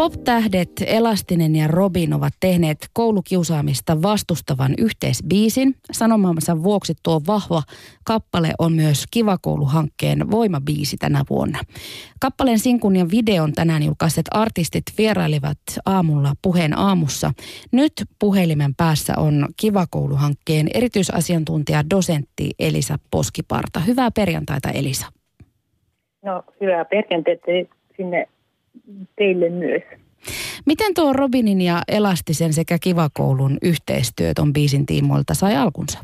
Pop-tähdet Elastinen ja Robin ovat tehneet koulukiusaamista vastustavan yhteisbiisin. Sanomaansa vuoksi tuo vahva kappale on myös Kiva Koulu-hankkeen voimabiisi tänä vuonna. Kappaleen sinkun ja videon tänään julkaiset artistit vierailivat aamulla puheen aamussa. Nyt puhelimen päässä on Kiva Koulu-hankkeen erityisasiantuntija dosentti Elisa Poskiparta. Hyvää perjantaita Elisa. No hyvää perjantaita sinne teille myös. Miten tuo Robinin ja Elastisen sekä Kivakoulun yhteistyö on biisin tiimoilta sai alkunsa?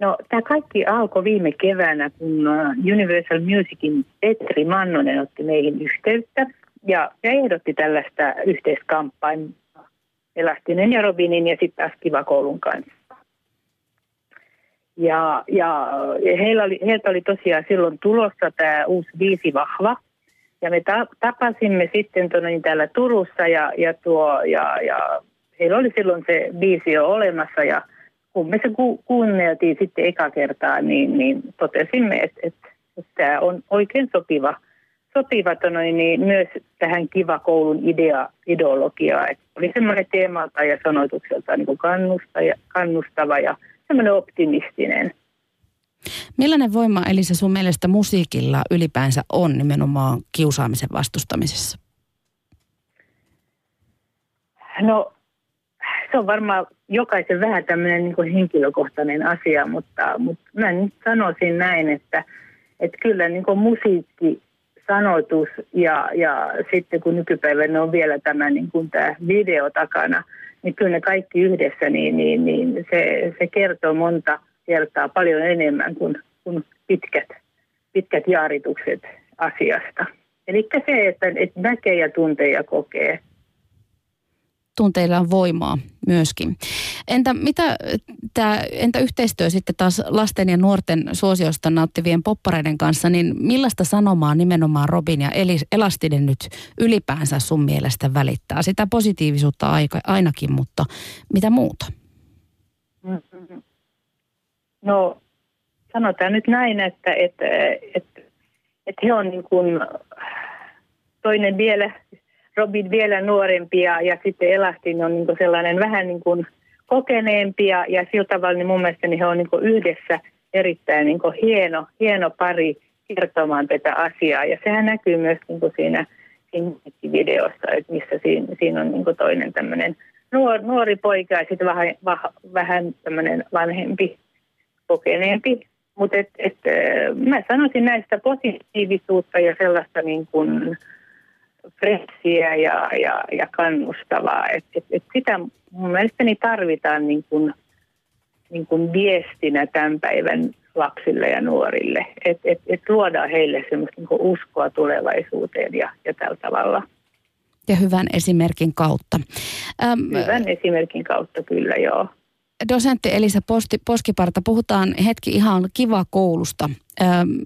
No tämä kaikki alkoi viime keväänä, kun uh, Universal Musicin Petri Mannonen otti meihin yhteyttä ja, ja ehdotti tällaista yhteiskamppainua Elastinen ja Robinin ja sitten taas Kivakoulun kanssa. Ja, ja heillä oli, heiltä oli tosiaan silloin tulossa tämä uusi viisi vahva, ja me ta- tapasimme sitten tuonne niin täällä Turussa ja, ja, tuo, ja, ja heillä oli silloin se biisi jo olemassa ja kun me se ku- kuunneltiin sitten eka kertaa, niin, niin totesimme, että, että, että tämä on oikein sopiva, sopiva tonne, niin myös tähän kiva koulun idea, ideologiaa. Että oli semmoinen teemalta ja sanoitukselta niin kuin kannusta ja, kannustava ja semmoinen optimistinen – Millainen voima Elisa sun mielestä musiikilla ylipäänsä on nimenomaan kiusaamisen vastustamisessa? No se on varmaan jokaisen vähän tämmöinen niin kuin henkilökohtainen asia, mutta, mutta mä nyt sanoisin näin, että, että kyllä niin kuin musiikki, sanoitus ja, ja sitten kun nykypäivänä on vielä tämä, niin kuin tämä video takana, niin kyllä ne kaikki yhdessä, niin, niin, niin se, se kertoo monta – kertaa paljon enemmän kuin, kuin pitkät, pitkät jaaritukset asiasta. Eli se, että, että näkee ja tuntee ja kokee. Tunteilla on voimaa myöskin. Entä, mitä tää, entä yhteistyö sitten taas lasten ja nuorten suosiosta nauttivien poppareiden kanssa, niin millaista sanomaa nimenomaan Robin ja Elastinen nyt ylipäänsä sun mielestä välittää? Sitä positiivisuutta aika, ainakin, mutta mitä muuta? No sanotaan nyt näin, että, että, että, että he on niin kuin toinen vielä, Robin vielä nuorempi ja, ja sitten Elastin on niin sellainen vähän niin kuin kokeneempi ja, ja sillä tavalla niin mun mielestä niin he on niin yhdessä erittäin niin hieno, hieno pari kertomaan tätä asiaa. Ja sehän näkyy myös niin siinä, siinä videossa, että missä siinä, siinä on niin toinen tämmöinen nuor, nuori poika ja sitten vähän, vähän tämmöinen vanhempi kokeneempi. Mutta et, et, mä sanoisin näistä positiivisuutta ja sellaista niin kuin fressiä ja, ja, ja kannustavaa. Et, et, et sitä mun mielestäni tarvitaan niin kuin, niin kuin viestinä tämän päivän lapsille ja nuorille. Että et, et luodaan heille semmoista niin uskoa tulevaisuuteen ja, ja tällä tavalla. Ja hyvän esimerkin kautta. Hyvän esimerkin kautta kyllä, joo dosentti Elisa Posti, Poskiparta, puhutaan hetki ihan kiva koulusta.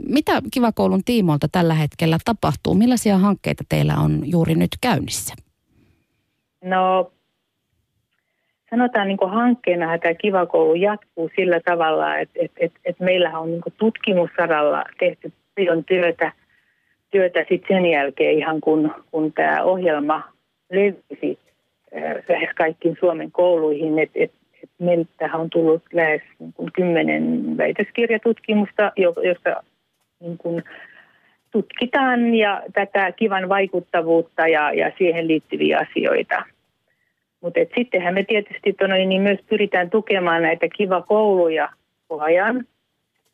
Mitä kiva koulun tiimoilta tällä hetkellä tapahtuu? Millaisia hankkeita teillä on juuri nyt käynnissä? No sanotaan niin kuin hankkeena, että Kiva koulu jatkuu sillä tavalla, että, että, että, että meillähän on niin kuin tutkimussaralla tehty paljon työtä, työtä sitten sen jälkeen ihan kun, kun tämä ohjelma levisi lähes kaikkiin Suomen kouluihin, että, että meiltähän on tullut lähes niin kuin kymmenen väitöskirjatutkimusta, jossa niin kuin tutkitaan ja tätä kivan vaikuttavuutta ja, ja siihen liittyviä asioita. Mutta sittenhän me tietysti tonne, niin myös pyritään tukemaan näitä kiva kouluja koko ajan.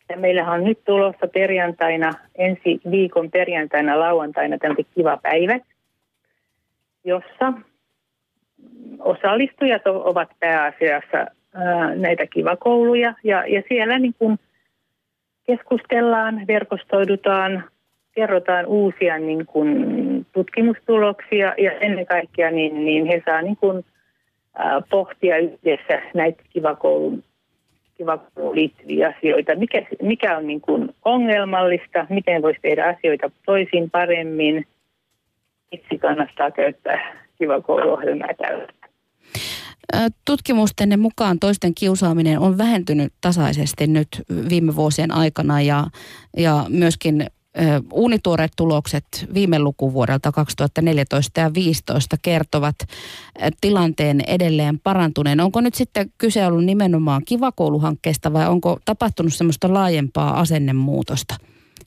Ja meillähän on nyt tulossa perjantaina, ensi viikon perjantaina, lauantaina tämmöiset kiva päivät, jossa osallistujat ovat pääasiassa näitä kivakouluja ja, ja siellä niin kuin keskustellaan, verkostoidutaan, kerrotaan uusia niin kuin tutkimustuloksia ja ennen kaikkea niin, niin he saa niin kuin, pohtia yhdessä näitä kivakoulun kivakouluun liittyviä asioita. Mikä, mikä on niin kuin ongelmallista, miten voisi tehdä asioita toisin paremmin, miksi kannattaa käyttää kivakouluohjelmaa tällaista. Tutkimustenne mukaan toisten kiusaaminen on vähentynyt tasaisesti nyt viime vuosien aikana ja, ja myöskin Uunituoreet tulokset viime lukuvuodelta 2014 ja 2015 kertovat tilanteen edelleen parantuneen. Onko nyt sitten kyse ollut nimenomaan kivakouluhankkeesta vai onko tapahtunut semmoista laajempaa asennemuutosta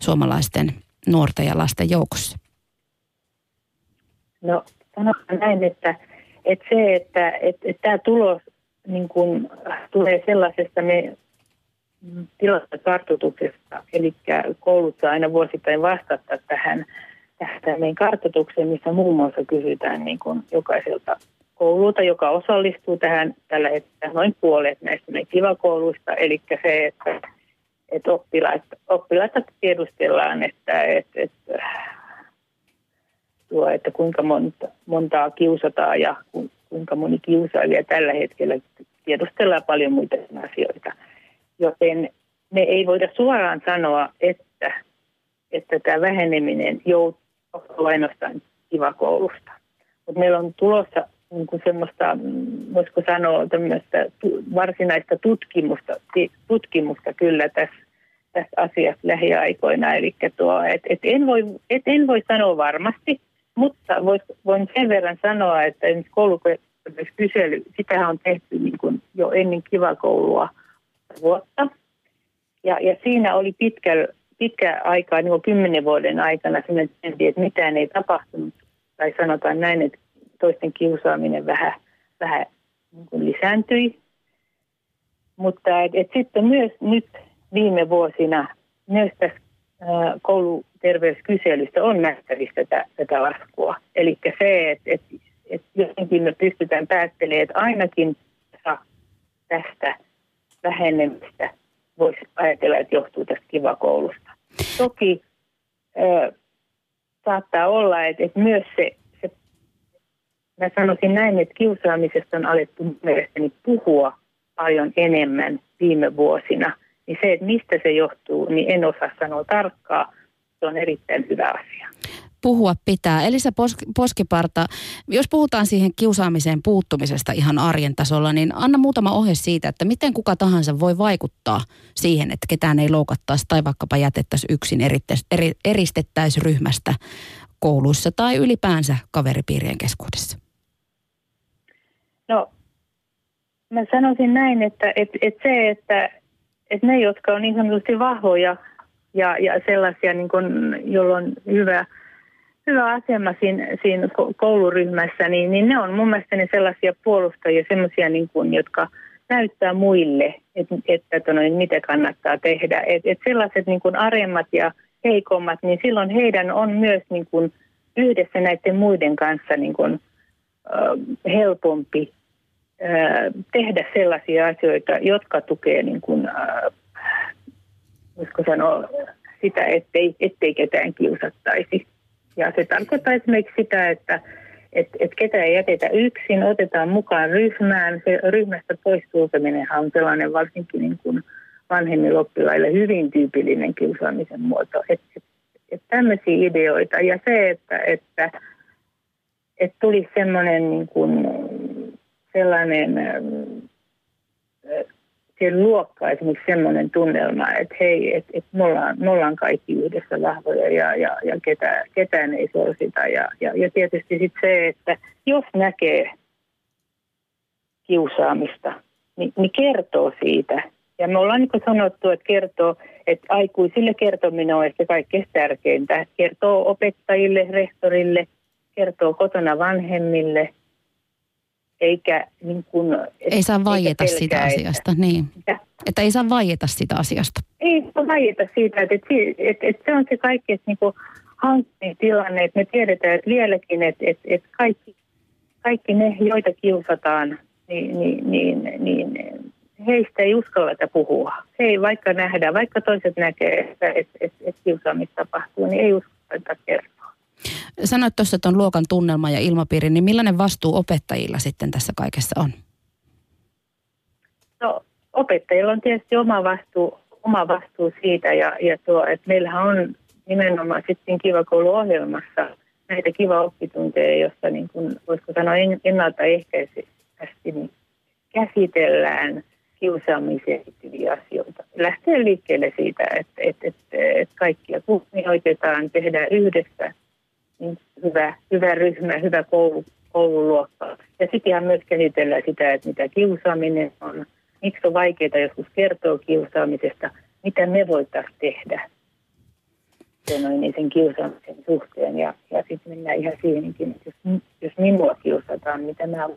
suomalaisten nuorten ja lasten joukossa? No sanotaan näin, että, että se, että, että, että tämä tulos niin kun, tulee sellaisesta me tilastokartoituksesta, eli koulut saa aina vuosittain vastata tähän, tähän meidän kartoitukseen, missä muun muassa kysytään niin kuin jokaiselta koululta, joka osallistuu tähän tällä hetkellä noin puolet näistä meidän kivakouluista, eli se, että, että oppilaita, oppilaita tiedustellaan, että, että, että, tuo, että kuinka monta, montaa kiusataan ja kuinka moni kiusailija tällä hetkellä tiedustellaan paljon muita asioita. Joten me ei voida suoraan sanoa, että, että tämä väheneminen joutuu ainoastaan kivakoulusta. Mutta meillä on tulossa niin kuin semmoista, voisiko sanoa, tämmöistä varsinaista tutkimusta, tutkimusta kyllä tässä, tässä asiassa lähiaikoina. Eli tuo, et, et en, voi, et en voi sanoa varmasti, mutta vois, voin sen verran sanoa, että kouluterveyskysely, sitähän on tehty niin kuin jo ennen kivakoulua – vuotta. Ja, ja siinä oli pitkä, pitkä aikaa, niin kymmenen vuoden aikana, että mitään ei tapahtunut. Tai sanotaan näin, että toisten kiusaaminen vähän, vähän niin lisääntyi. Mutta et, et sitten myös nyt viime vuosina, myös tässä kouluterveyskyselystä on nähtävissä tätä, tätä laskua. Eli se, että et, et jotenkin me pystytään päättelemään, että ainakin tästä vähenemistä voisi ajatella, että johtuu tästä kivakoulusta. Toki ö, saattaa olla, että, että myös se, se, mä sanoisin näin, että kiusaamisesta on alettu mielestäni puhua paljon enemmän viime vuosina. Niin se, että mistä se johtuu, niin en osaa sanoa tarkkaa. Se on erittäin hyvä asia puhua pitää. Elisa Poskiparta, jos puhutaan siihen kiusaamiseen puuttumisesta ihan arjen tasolla, niin anna muutama ohje siitä, että miten kuka tahansa voi vaikuttaa siihen, että ketään ei loukattaisi tai vaikkapa jätettäisi yksin eri, eristettäisi ryhmästä kouluissa tai ylipäänsä kaveripiirien keskuudessa. No, mä sanoisin näin, että, että, että se, että, että ne, jotka on niin sanotusti vahvoja ja, ja sellaisia, niin kuin, jolla on hyvä – hyvä asema siinä, siinä kouluryhmässä, niin, niin ne on mun mielestä sellaisia puolustajia, sellaisia, niin kuin, jotka näyttää muille, että, että että noin, mitä kannattaa tehdä. Et, et sellaiset niin kuin aremmat ja heikommat, niin silloin heidän on myös niin kuin, yhdessä näiden muiden kanssa niin kuin, äh, helpompi tehdä sellaisia asioita, jotka tukee niin kuin, äh, sanoa, sitä, ettei, ettei ketään kiusattaisi. Ja se tarkoittaa esimerkiksi sitä, että et, et ketä ei jätetä yksin, otetaan mukaan ryhmään. Se ryhmästä pois on sellainen varsinkin niin kuin vanhemmilla oppilaille hyvin tyypillinen kiusaamisen muoto. Et, et, et tämmöisiä ideoita ja se, että, että et tulisi semmoinen niin kuin sellainen siihen luokkaan esimerkiksi semmoinen tunnelma, että hei, että et me, ollaan, me ollaan kaikki yhdessä vahvoja ja, ja, ja ketä, ketään ei sorsita. Ja, ja, ja tietysti sitten se, että jos näkee kiusaamista, niin, niin kertoo siitä. Ja me ollaan niin sanottu, että kertoo, että aikuisille kertominen on ehkä kaikkein tärkeintä. Kertoo opettajille, rehtorille, kertoo kotona vanhemmille – eikä niin kuin, Ei saa vaieta sitä asiasta, niin. Mitä? Että ei saa vaieta sitä asiasta. Ei saa vaieta siitä, että, että, että, että se on se kaikkein niin hankkin tilanne, että me tiedetään että vieläkin, että, että, että kaikki, kaikki ne, joita kiusataan, niin, niin, niin, niin heistä ei uskalleta puhua. He ei vaikka nähdä, vaikka toiset näkee, että, että, että, että kiusaamista tapahtuu, niin ei uskalleta kertoa. Sanoit tuossa, että on luokan tunnelma ja ilmapiiri, niin millainen vastuu opettajilla sitten tässä kaikessa on? No, opettajilla on tietysti oma vastuu, oma vastuu siitä ja, ja tuo, että meillähän on nimenomaan sitten Kiva ohjelmassa näitä kiva oppitunteja, jossa niin kuin, voisiko sanoa ennaltaehkäisesti niin käsitellään kiusaamiseen liittyviä asioita. Lähtee liikkeelle siitä, että, että, että, että kaikkia kunnioitetaan, tehdään yhdessä niin hyvä, hyvä ryhmä, hyvä koulu, koululuokka. Ja sitten ihan myös käsitellään sitä, että mitä kiusaaminen on, miksi on vaikeaa joskus kertoa kiusaamisesta, mitä me voitaisiin tehdä noin, niin sen kiusaamisen suhteen. Ja, ja sitten mennään ihan siihenkin, että jos, jos minua kiusataan, mitä mä